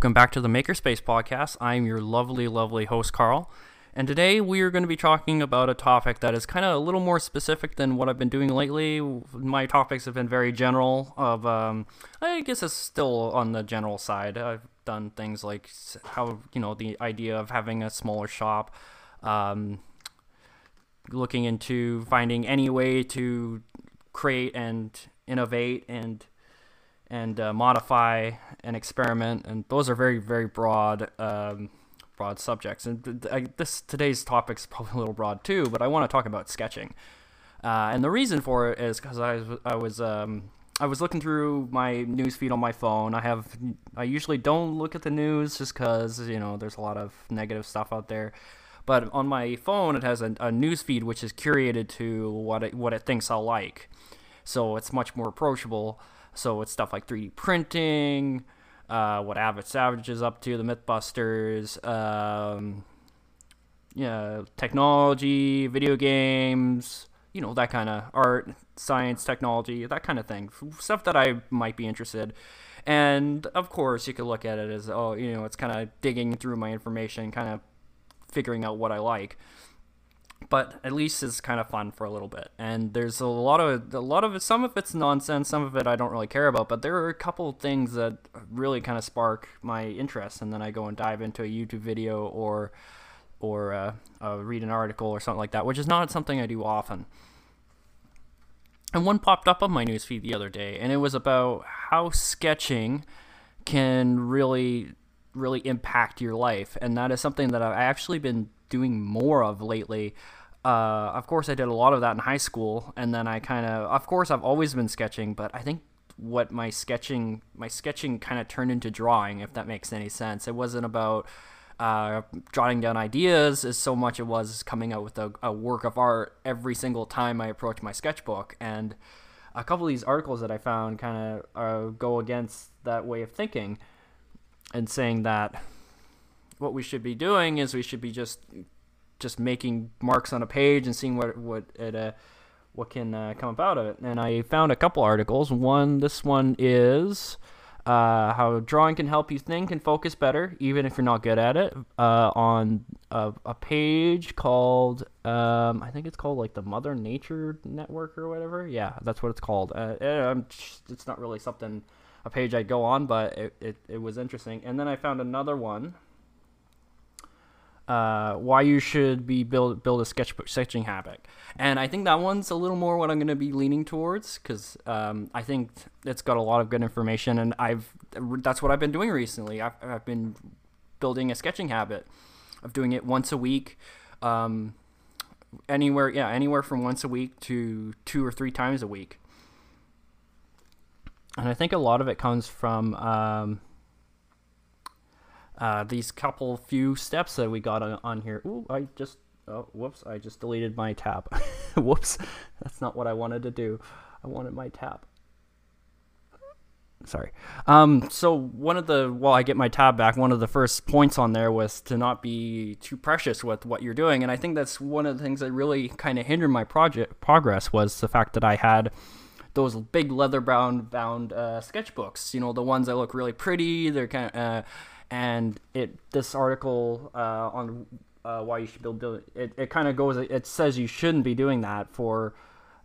Welcome back to the Makerspace podcast. I'm your lovely, lovely host, Carl. And today we are going to be talking about a topic that is kind of a little more specific than what I've been doing lately. My topics have been very general. Of um, I guess it's still on the general side. I've done things like how you know the idea of having a smaller shop, um, looking into finding any way to create and innovate and and uh, modify and experiment, and those are very very broad. Um, broad subjects. And I, this today's topic is probably a little broad too, but I want to talk about sketching. Uh, and the reason for it is because I was I was um, I was looking through my news feed on my phone. I have I usually don't look at the news just because you know there's a lot of negative stuff out there. But on my phone, it has a, a news feed which is curated to what it, what it thinks I'll like, so it's much more approachable. So it's stuff like 3D printing, uh, what Adam Savage is up to, the Mythbusters, um, yeah, technology, video games, you know, that kind of art, science, technology, that kind of thing. Stuff that I might be interested. And of course, you could look at it as, oh, you know, it's kind of digging through my information, kind of figuring out what I like but at least it's kind of fun for a little bit. And there's a lot of a lot of. Some of it's nonsense. Some of it I don't really care about. But there are a couple things that really kind of spark my interest, and then I go and dive into a YouTube video or or uh, uh, read an article or something like that, which is not something I do often. And one popped up on my newsfeed the other day, and it was about how sketching can really really impact your life, and that is something that I've actually been doing more of lately. Uh, of course, I did a lot of that in high school, and then I kind of, of course, I've always been sketching, but I think what my sketching, my sketching kind of turned into drawing, if that makes any sense. It wasn't about uh, jotting down ideas as so much it was coming out with a, a work of art every single time I approach my sketchbook. And a couple of these articles that I found kind of uh, go against that way of thinking and saying that what we should be doing is we should be just just making marks on a page and seeing what what it uh, what can uh, come about of it. And I found a couple articles. One, this one is uh, how drawing can help you think and focus better, even if you're not good at it. Uh, on a, a, page called, um, I think it's called like the Mother Nature Network or whatever. Yeah, that's what it's called. Uh, it's not really something a page I go on, but it, it, it was interesting. And then I found another one uh, why you should be build build a sketchbook sketching habit, and I think that one's a little more what I'm going to be leaning towards because um, I think it's got a lot of good information, and I've that's what I've been doing recently. I've, I've been building a sketching habit of doing it once a week, um, anywhere yeah anywhere from once a week to two or three times a week, and I think a lot of it comes from. Um, uh, these couple few steps that we got on, on here. Ooh, I just, oh, whoops, I just deleted my tab. whoops, that's not what I wanted to do. I wanted my tab. Sorry. Um, so one of the, while I get my tab back, one of the first points on there was to not be too precious with what you're doing. And I think that's one of the things that really kind of hindered my project progress was the fact that I had those big leather bound bound uh, sketchbooks. You know, the ones that look really pretty. They're kind of uh, and it this article uh, on uh, why you should build, it, it kind of goes it says you shouldn't be doing that for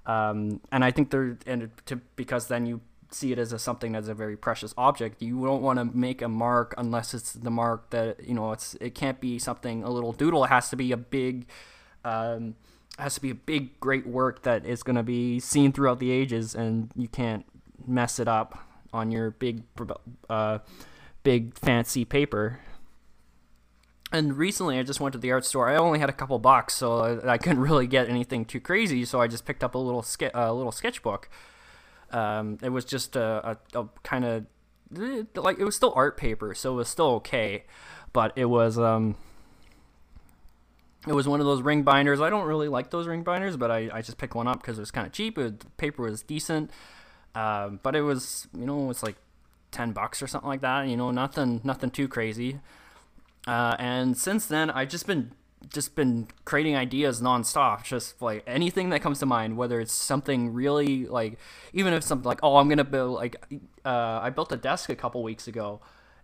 um, and I think there and to because then you see it as a, something that's a very precious object you don't want to make a mark unless it's the mark that you know it's it can't be something a little doodle. It has to be a big um, has to be a big great work that is going to be seen throughout the ages and you can't mess it up on your big uh, big fancy paper. And recently, I just went to the art store. I only had a couple bucks, so I, couldn't really get anything too crazy. So I just picked up a little ske- little sketchbook. Um, it was just a, a, a kind of like it was still art paper, so it was still okay, but it was um, it was one of those ring binders. I don't really like those ring binders, but I, I just picked one up because it was kind of cheap. It, the paper was decent, um, but it was you know it's like ten bucks or something like that. You know, nothing nothing too crazy. Uh, and since then, I've just been just been creating ideas nonstop, just like anything that comes to mind. Whether it's something really like, even if something like, oh, I'm gonna build like, uh, I built a desk a couple weeks ago,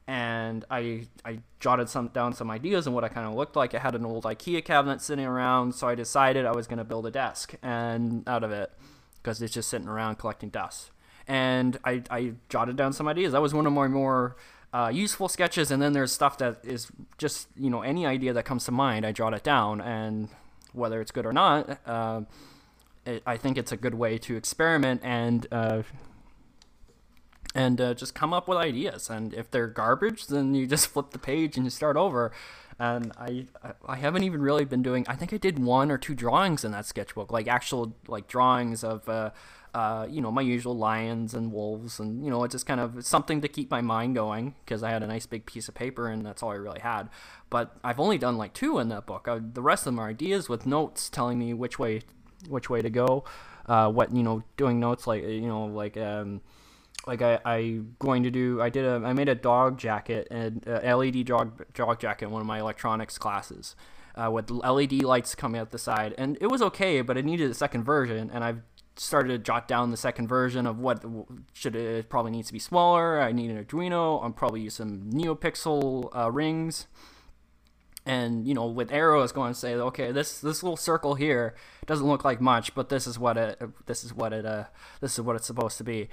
and I I jotted some down some ideas and what I kind of looked like. I had an old IKEA cabinet sitting around, so I decided I was to build a desk and out of it because it's just sitting around collecting dust. And I, I jotted down some ideas. That was one of my more uh, useful sketches. And then there's stuff that is just you know any idea that comes to mind, I jot it down, and whether it's good or not, uh, it, I think it's a good way to experiment and uh, and uh, just come up with ideas. And if they're garbage, then you just flip the page and you start over. And I I haven't even really been doing. I think I did one or two drawings in that sketchbook, like actual like drawings of. Uh, uh, you know my usual lions and wolves and you know it's just kind of something to keep my mind going because I had a nice big piece of paper and that's all I really had. But I've only done like two in that book. I, the rest of them are ideas with notes telling me which way which way to go. Uh, what you know, doing notes like you know like um, like I, I going to do I did a I made a dog jacket and uh, LED dog dog jacket in one of my electronics classes uh, with LED lights coming out the side. And it was okay but it needed a second version and I've started to jot down the second version of what should it probably needs to be smaller I need an Arduino I'm probably use some NeoPixel uh, rings. And you know with arrows going to say okay this this little circle here doesn't look like much but this is what it this is what it uh this is what it's supposed to be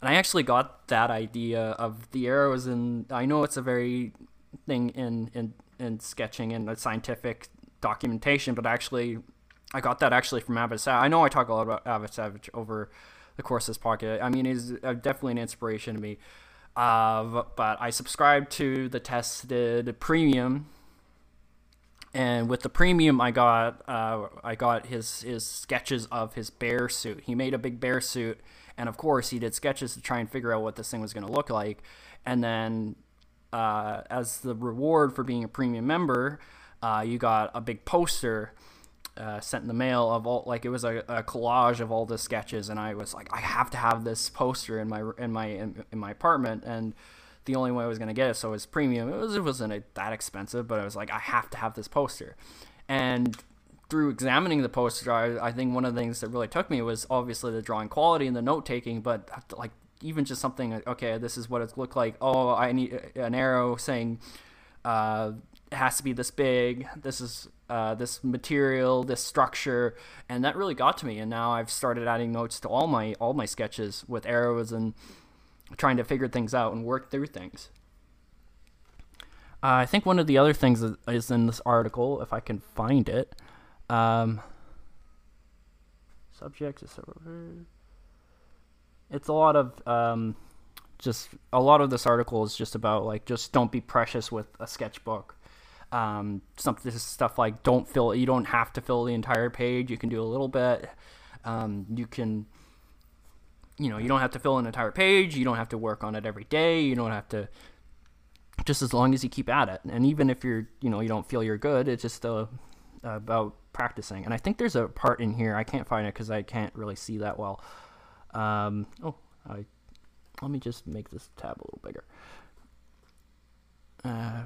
and I actually got that idea of the arrows, and I know it's a very thing in in in sketching and scientific documentation, but actually, I got that actually from Adam Savage. I know I talk a lot about Adam Savage over the course of this podcast. I mean, he's definitely an inspiration to me. Uh, but I subscribed to the tested premium, and with the premium, I got uh, I got his his sketches of his bear suit. He made a big bear suit and of course, he did sketches to try and figure out what this thing was going to look like. And then, uh, as the reward for being a premium member, uh, you got a big poster uh, sent in the mail of all like it was a, a, collage of all the sketches, and I was like, I have to have this poster in my in my in, in my apartment, and the only way I was gonna get it so it was premium. It was it wasn't that expensive, but I was like, I have to have this poster, and through examining the poster, I, I think one of the things that really took me was obviously the drawing quality and the note taking, but like even just something okay, this is what it looked like. Oh, I need an arrow saying uh, it has to be this big. This is uh, this material, this structure, and that really got to me. And now I've started adding notes to all my all my sketches with arrows and trying to figure things out and work through things. Uh, I think one of the other things is in this article, if I can find it. Um, subjects. It's a lot of um, just a lot of this article is just about like just don't be precious with a sketchbook. Um, some this stuff like don't fill. You don't have to fill the entire page. You can do a little bit. Um, you can. You know, you don't have to fill an entire page. You don't have to work on it every day. You don't have to just as long as you keep at it. And even if you're, you know, you don't feel you're good, it's just uh, about practicing. And I think there's a part in here I can't find it because I can't really see that well. Um, oh, I let me just make this tab a little bigger. Uh,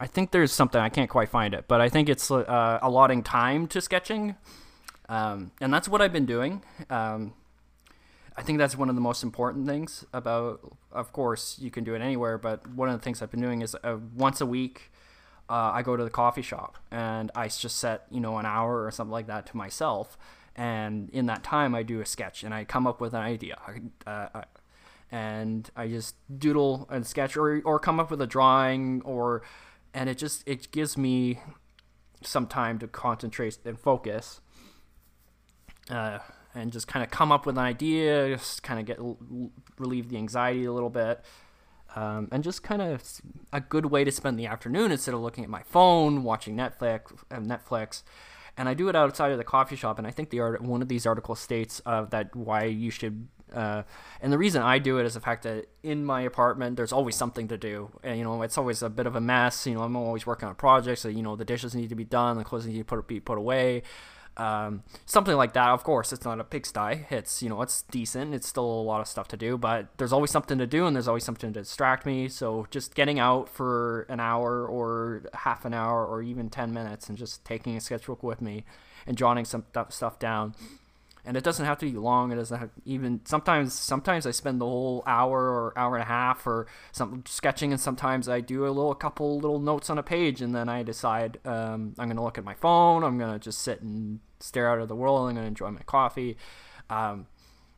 I think there's something I can't quite find it, but I think it's uh, allotting time to sketching, um, and that's what I've been doing. Um, I think that's one of the most important things about. Of course, you can do it anywhere, but one of the things I've been doing is uh, once a week uh, I go to the coffee shop and I just set you know an hour or something like that to myself, and in that time I do a sketch and I come up with an idea, uh, and I just doodle and sketch or or come up with a drawing or, and it just it gives me some time to concentrate and focus. Uh, and just kind of come up with an idea, just kind of get relieve the anxiety a little bit, um, and just kind of a good way to spend the afternoon instead of looking at my phone, watching Netflix. Uh, Netflix, and I do it outside of the coffee shop. And I think the art, one of these articles states uh, that why you should. Uh, and the reason I do it is the fact that in my apartment there's always something to do, and you know it's always a bit of a mess. You know I'm always working on projects, so you know the dishes need to be done, the clothes need to put, be put away um, something like that. Of course, it's not a pigsty. It's you know it's decent. It's still a lot of stuff to do, but there's always something to do, and there's always something to distract me. So just getting out for an hour or half an hour or even ten minutes, and just taking a sketchbook with me and jotting some stuff down, and it doesn't have to be long. It doesn't have even sometimes. Sometimes I spend the whole hour or hour and a half or some sketching, and sometimes I do a little couple little notes on a page, and then I decide um, I'm going to look at my phone. I'm going to just sit and stare out of the world. I'm going to enjoy my coffee. Um,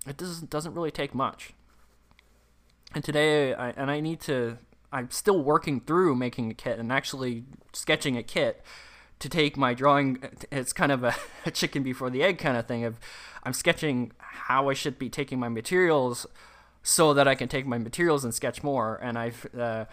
it doesn't doesn't really take much. And today, I, and I need to. I'm still working through making a kit and actually sketching a kit to take my drawing it's kind of a, a, chicken before the egg kind of thing of i'm sketching how i should be taking my materials so that i can take my materials and sketch more and i've uh,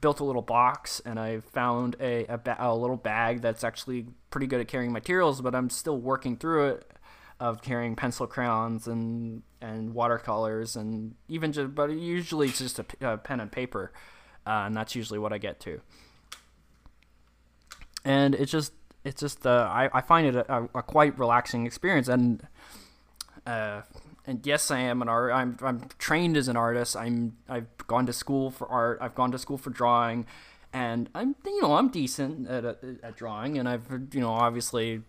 built a little box and i found a, a, ba- a, little bag that's actually pretty good at carrying materials but i'm still working through it of carrying pencil crayons and and watercolors and even just but usually it's just a, a pen and paper uh, and that's usually what i get to. And it's just it's just uh, I, I find it a, a, quite relaxing experience and uh, and yes I am an art I'm, I'm trained as an artist. I'm I've gone to school for art I've gone to school for drawing. And I'm you know I'm decent at, at drawing. And I've you know obviously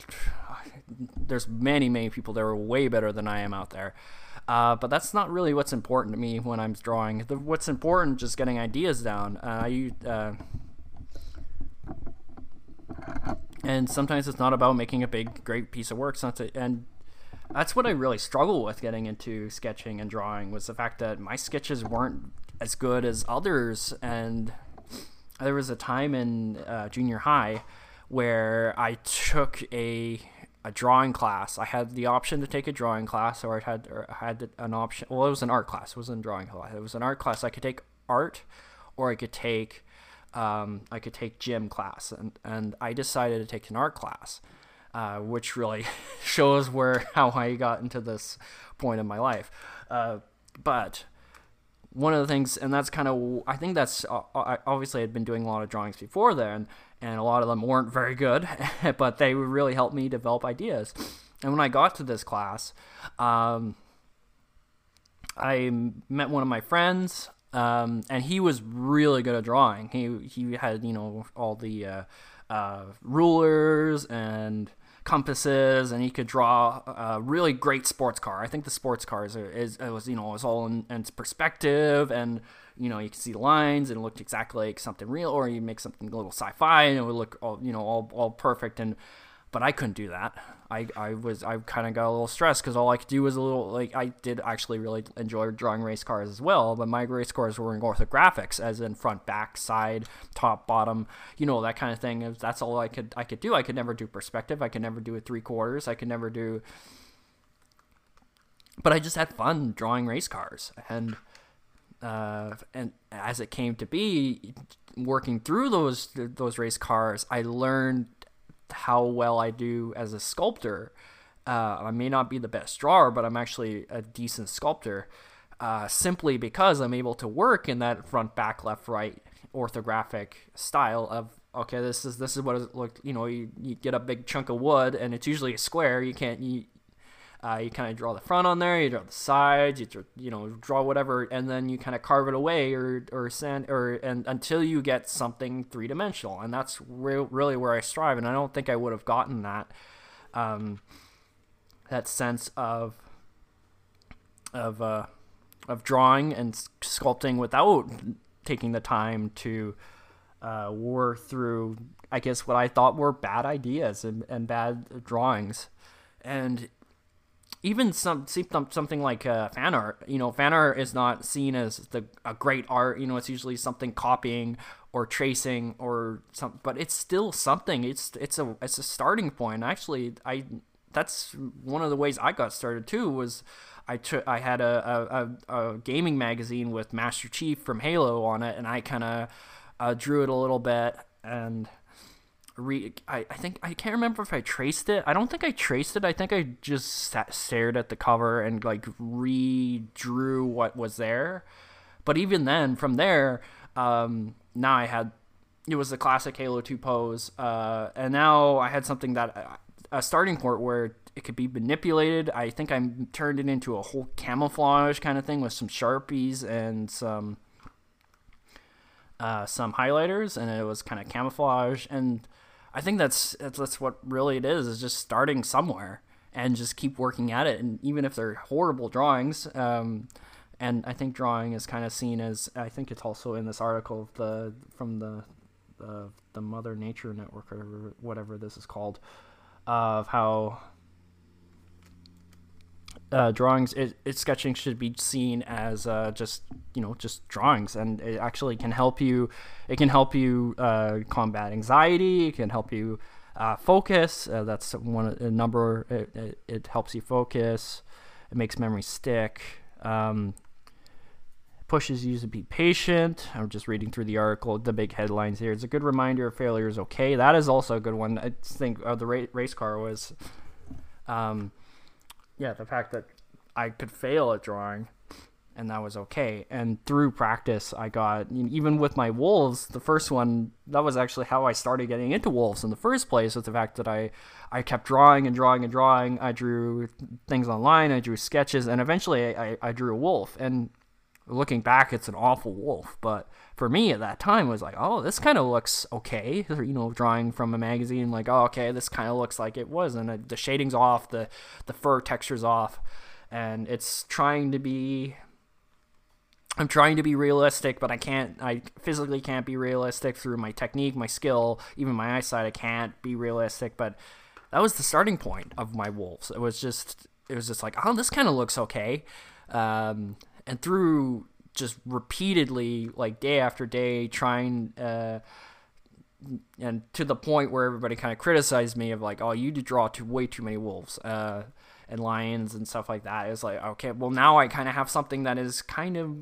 there's many many people that are way better than I am out there. Uh, but that's not really what's important to me when I'm drawing. The, what's important just getting ideas down. Uh, I uh, and sometimes it's not about making a big great piece of work. And that's what i really struggle with getting into sketching and drawing was the fact that my sketches weren't as good as others and there was a time in uh, junior high where i took a a drawing class. I had the option to take a drawing class, or I had or had an option. Well, it was an art class. It wasn't a drawing class. It was an art class. I could take art, or I could take um, I could take gym class, and and I decided to take an art class, uh, which really shows where how I got into this point in my life. Uh, but one of the things, and that's kind of I think that's uh, obviously I'd been doing a lot of drawings before then, and a lot of them weren't very good, but they really helped me develop ideas. And when I got to this class, um, I met one of my friends. Um, and he was really good at drawing. He he had you know all the uh, uh, rulers and compasses, and he could draw a really great sports car. I think the sports cars are, is was you know was all in, in perspective, and you know you can see the lines, and it looked exactly like something real, or you make something a little sci-fi, and it would look all you know all all perfect and but I couldn't do that. I, I was I kind of got a little stressed because all I could do was a little like I did actually really enjoy drawing race cars as well, but my race cars were in orthographics, as in front, back, side, top, bottom, you know that kind of thing. That's all I could I could do. I could never do perspective. I could never do a three quarters. I could never do. But I just had fun drawing race cars, and uh, and as it came to be, working through those those race cars, I learned how well I do as a sculptor. Uh, I may not be the best drawer, but I'm actually a decent sculptor. Uh, simply because I'm able to work in that front, back, left, right orthographic style of okay, this is this is what it looked. You know, you, you get a big chunk of wood, and it's usually a square. You can't you uh, you kind of draw the front on there, you draw the sides, you draw, you know draw whatever, and then you kind of carve it away or or sand or and until you get something three dimensional, and that's re- really where I strive. And I don't think I would have gotten that um, that sense of of uh, of drawing and sculpting without taking the time to uh, work through, I guess, what I thought were bad ideas and, and bad drawings. And even some something like uh, fan art. You know, fan art is not seen as the a great art. You know, it's usually something copying or tracing or some, but it's still something. It's it's a it's a starting point. Actually, I that's one of the ways I got started too. Was I took I had a, a, a gaming magazine with Master Chief from Halo on it, and I kind of uh, drew it a little bit and re I, I think I can't remember if I traced it. I don't think I traced it. I think I just sat, stared at the cover and like redrew what was there. But even then, from there, um, now I had it was the classic Halo 2 pose, uh, and now I had something that uh, a starting point where it could be manipulated. I think I turned it into a whole camouflage kind of thing with some sharpies and some uh, some highlighters, and it was kind of camouflage and I think that's that's what really it is is just starting somewhere and just keep working at it. And even if they're horrible drawings, um, and I think drawing is kind of seen as I think it's also in this article the from the the, the Mother Nature Network or whatever this is called of how uh, drawings it, it, sketching should be seen as uh, just you know just drawings. And it actually can help you it can help you uh, combat anxiety it can help you uh, focus. Uh, that's one a number it, it, it, helps you focus. It makes memory stick. Um, pushes you to be patient. I'm just reading through the article the big headlines here. It's a good reminder of failure is okay. That is also a good one. I think uh, the race car was um, yeah, the fact that I could fail at drawing and that was okay. And through practice, I got even with my wolves. The first one that was actually how I started getting into wolves in the first place. Was the fact that I I kept drawing and drawing and drawing. I drew things online. I drew sketches, and eventually I, I, I drew a wolf. And looking back, it's an awful wolf, but for me at that time was like, oh, this kind of looks okay. You know, drawing from a magazine, like, oh, okay, this kind of looks like it was, and uh, the shading's off, the the fur texture's off, and it's trying to be. I'm trying to be realistic, but I can't. I physically can't be realistic through my technique, my skill, even my eyesight. I can't be realistic, but that was the starting point of my wolves. It was just, it was just like, oh, this kind of looks okay. Um, and through just repeatedly, like day after day, trying. Uh, and to the point where everybody kind of criticized me of like, oh, you draw too way too many wolves uh, and lions and stuff like that. It's like, okay, well now I kind of have something that is kind of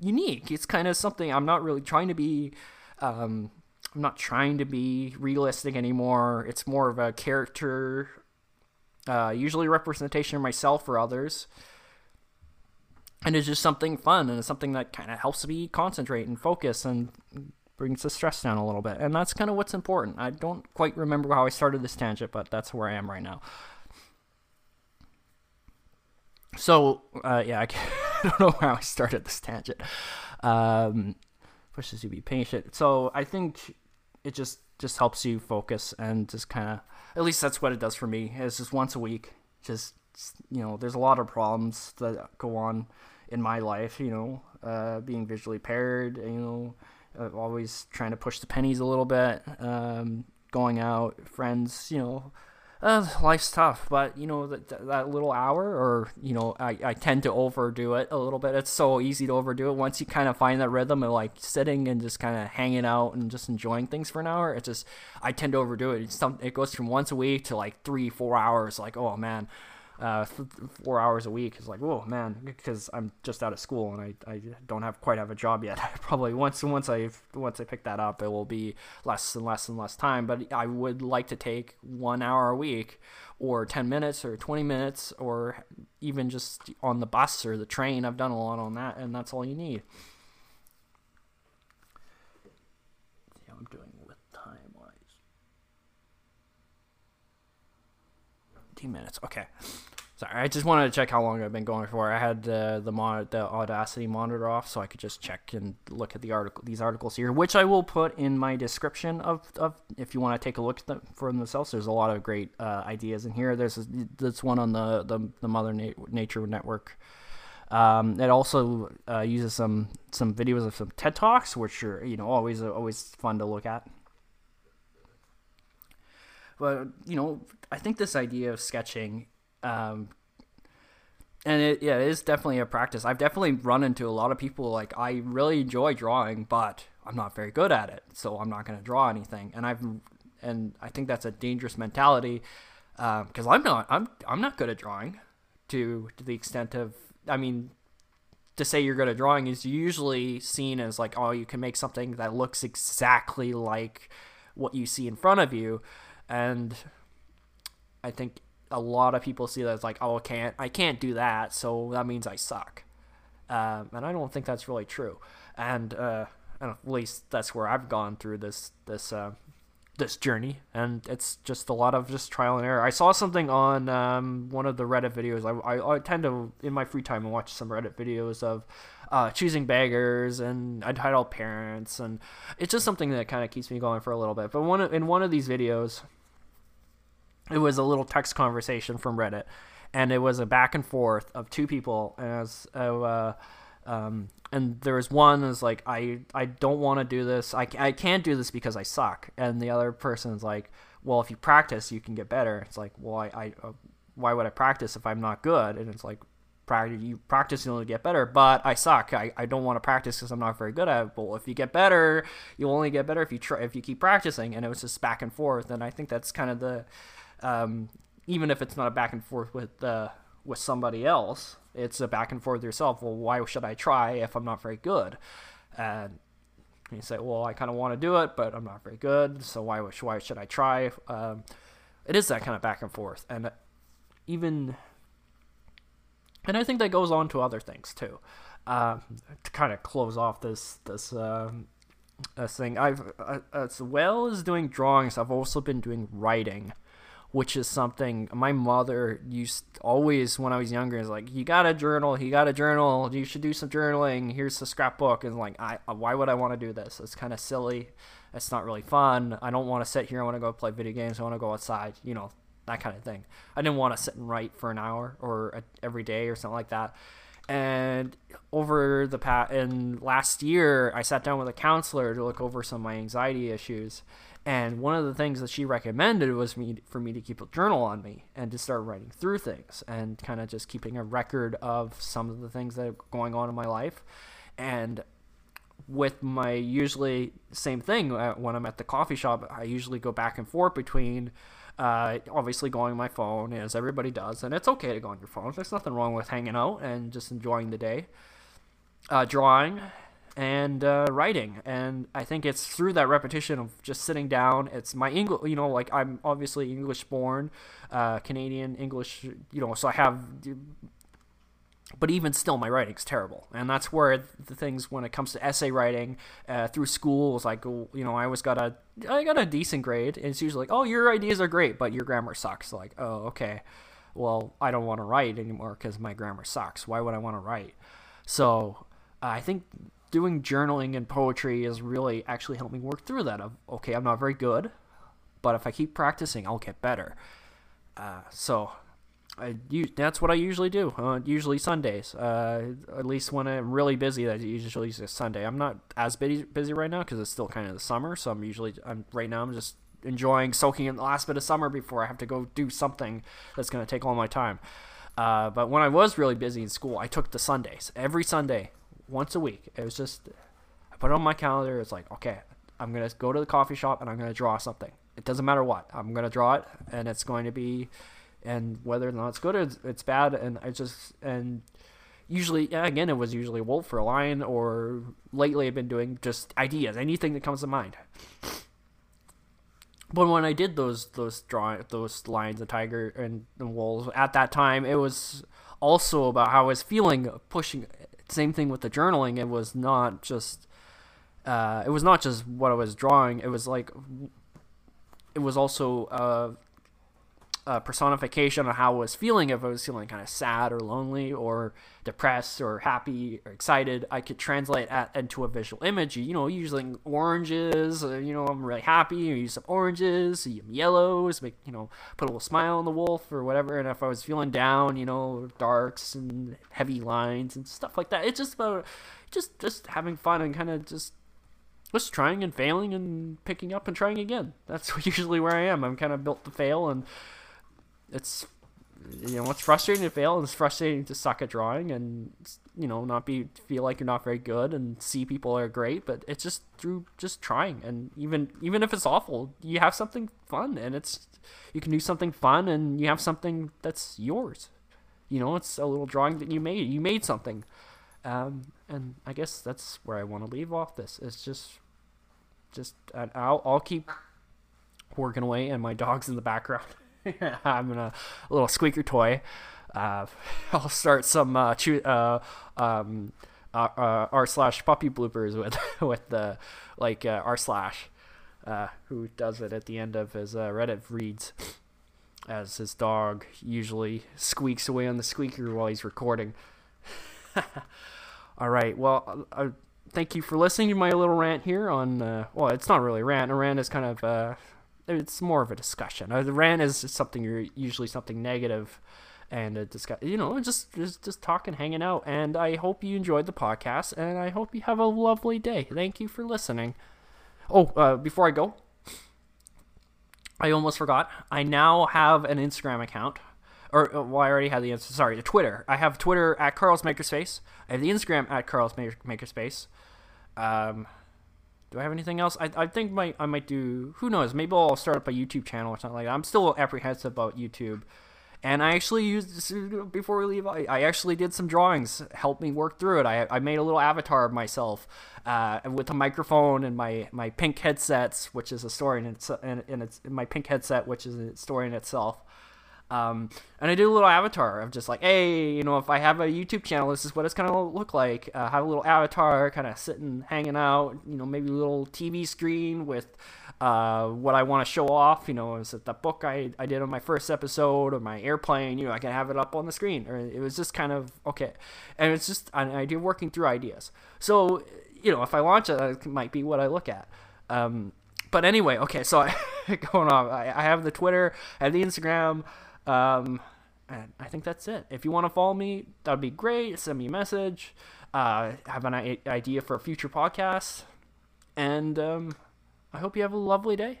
unique. It's kind of something I'm not really trying to be. Um, I'm not trying to be realistic anymore. It's more of a character, uh, usually representation of myself or others and it's just something fun and it's something that kind of helps me concentrate and focus and brings the stress down a little bit. And that's kind of what's important. I don't quite remember how i started this tangent but that's where i am right now. So uh, yeah I, I, don't know how i started this tangent. Um, pushes you to be patient. So i think it just just helps you focus and just kind of at least that's what it does for me it's just once a week just you know there's a lot of problems that go on in my life, you know, uh, being visually impaired, you know, uh, always trying to push the pennies a little bit, um, going out, friends, you know, uh, life's tough, but you know that that little hour, or you know, I, I tend to overdo it a little bit. It's so easy to overdo it once you kind of find that rhythm of like sitting and just kind of hanging out and just enjoying things for an hour. It just I tend to overdo it. It's some it goes from once a week to like three four hours. Like oh man, uh, four hours a week is like, oh man, because I'm just out of school and I, I don't have quite have a job yet. Probably once once I once I pick that up, it will be less and less and less time. But I would like to take one hour a week, or ten minutes, or twenty minutes, or even just on the bus or the train. I've done a lot on that, and that's all you need. See how I'm doing with time wise. 15 minutes. Okay. Sorry, I just wanted to check how long I've been going for. I had uh, the mon- the Audacity monitor off, so I could just check and look at the article, these articles here, which I will put in my description of, of if you want to take a look at them for themselves. There's a lot of great uh, ideas in here. There's this one on the the, the Mother Na- Nature Network. Um, it also uh, uses some some videos of some TED talks, which are you know always always fun to look at. But you know, I think this idea of sketching um, and it, yeah, it is definitely a practice. I've definitely run into a lot of people like I really enjoy drawing, but I'm not very good at it, so I'm not going to draw anything. And I've and I think that's a dangerous mentality because um, I'm not I'm I'm not good at drawing to to the extent of I mean to say you're good at drawing is usually seen as like oh you can make something that looks exactly like what you see in front of you and I think a lot of people see that as like, oh, I can't, I can't do that, so that means I suck. Um, and I don't think that's really true. And uh, at least that's where I've gone through this this uh, this journey, and it's just a lot of just trial and error. I saw something on um, one of the Reddit videos. I, I, I tend to in my free time watch some Reddit videos of uh, choosing beggars and entitled parents, and it's just something that kind of keeps me going for a little bit. But one in one of these videos it was a little text conversation from Reddit, and it was a back and forth of two people, and it was, uh, um, and there was one is like I I don't want to do this. I, I can't do this because I suck, and the other person is like, well, if you practice, you can get better. It's like, well, I, I uh, why would I practice if I'm not good? And it's like, practice you practice you only get better but i suck i, I don't want to practice because i'm not very good at it well if you get better you'll only get better if you try if you keep practicing and it was just back and forth and i think that's kind of the um, even if it's not a back and forth with uh, with somebody else it's a back and forth yourself. Well why should i try if i'm not very good? And you say well i kind of want to do it but i'm not very good so why, why should i try? Um, it is that kind of back and forth. And even and I think that goes on to other things too. Uh, to kind of close off this this uh, this thing, I've uh, as well as doing drawings, I've also been doing writing, which is something my mother used always when I was younger. Is like, you got a journal, you got a journal, you should do some journaling. Here's the scrapbook, and like, I uh, why would I want to do this? It's kind of silly. It's not really fun. I don't want to sit here. I want to go play video games. I want to go outside. You know, that kind of thing. I didn't want to sit and write for an hour or a, every day or something like that. And over the past and last year, I sat down with a counselor to look over some of my anxiety issues. And one of the things that she recommended was me for me to keep a journal on me and to start writing through things and kind of just keeping a record of some of the things that are going on in my life. And with my usually same thing uh, when I'm at the coffee shop, I usually go back and forth between uh, obviously, going on my phone, as everybody does, and it's okay to go on your phone. There's nothing wrong with hanging out and just enjoying the day. Uh, drawing and uh, writing, and I think it's through that repetition of just sitting down. It's my English, you know, like I'm obviously English born, uh, Canadian English, you know, so I have but even still my writing's terrible. And that's where the things when it comes to essay writing uh, through school is like you know i always got a i got a decent grade. And it's usually like oh your ideas are great but your grammar sucks. Like oh okay. Well i don't want to write anymore because my grammar sucks. Why would i want to write? So i think doing journaling and poetry has really actually helped me work through that of okay i'm not very good but if i keep practicing i'll get better uh, so I that's what I usually do. Uh, usually Sundays. Uh, at least when I'm really busy, that usually Sunday. I'm not as busy busy right now because it's still kind of the summer. So I'm usually I'm right now I'm just enjoying soaking in the last bit of summer before I have to go do something that's going to take all my time. Uh, but when I was really busy in school, I took the Sundays every Sunday, once a week. It was just I put it on my calendar. It's like okay, I'm gonna go to the coffee shop and I'm gonna draw something. It doesn't matter what. I'm gonna draw it, and it's going to be and whether or not it's good or it's, bad and i just and usually yeah, again it was usually wolf or a lion or lately i've been doing just ideas anything that comes to mind but when i did those those draw those lions and tiger and, and wolves at that time it was also about how i was feeling pushing same thing with the journaling. It was not just uh, it was not just what i was drawing. It was like it was also uh, personification of how I was feeling. If I was feeling kind of sad or lonely or depressed or happy or excited, I could translate that into a visual image. You know, using oranges. Uh, you know, I'm really happy. You use some oranges, some yellows. Make you know, put a little smile on the wolf or whatever. And if I was feeling down, you know, darks and heavy lines and stuff like that. It's just about just just having fun and kind of just just trying and failing and picking up and trying again. That's usually where I am. I'm kind of built to fail and it's you know it's frustrating to fail and it's frustrating to suck at drawing and you know not be feel like you're not very good and see people are great but it's just through just trying. And even even if it's awful you have something fun and it's you can do something fun and you have something that's yours. You know it's a little drawing that you made you made something. Um, and i guess that's where i want to leave off this. It's just just I'll, I'll keep working away and my dog's in the background I'm gonna a little squeaker toy. Uh, I'll start some uh, uh, um, uh, uh, r slash puppy bloopers with with the like uh, r slash who does it at the end of his Reddit reads as his dog usually squeaks away on the squeaker while he's recording. All right, well, thank you for listening to my little rant here on. Well, it's not really a rant. A rant is kind of it's more of a discussion. Uh, the rant is something you're usually something negative and a discuss you know just just just talking hanging out and i hope you enjoyed the podcast and i hope you have a lovely day thank you for listening oh uh, before i go i almost forgot i now have an instagram account or uh, well, I already had the answer. Sorry, the Twitter. I have Twitter at Carl's Makerspace. I have the Instagram at Carl's Makerspace. Um, do I have anything else? I, I think my I might do. Who knows? Maybe I'll start up a YouTube channel or something like that. I'm still apprehensive about YouTube. And I actually used before we leave. I, I actually did some drawings. Helped me work through it. I, I made a little avatar of myself uh, with a microphone and my, my pink headsets, which is a story in its in, in its in my pink headset, which is a story in itself. Um, and I did a little avatar of just like, hey, you know, if I have a YouTube channel, this is what it's gonna look like. Uh, have a little avatar, kind of sitting, hanging out. You know, maybe a little TV screen with uh, what I want to show off. You know, is it the book I, I did on my first episode or my airplane? You know, I can have it up on the screen. Or it was just kind of okay, and it's just an idea of working through ideas. So you know, if I launch it, it might be what I look at. Um, but anyway, okay, so I, going on, I, I have the Twitter, I have the Instagram. Um, and I think that's it. If you want to follow me, that would be great. Send me a message. Uh, have an idea for a future podcast. And um, I hope you have a lovely day.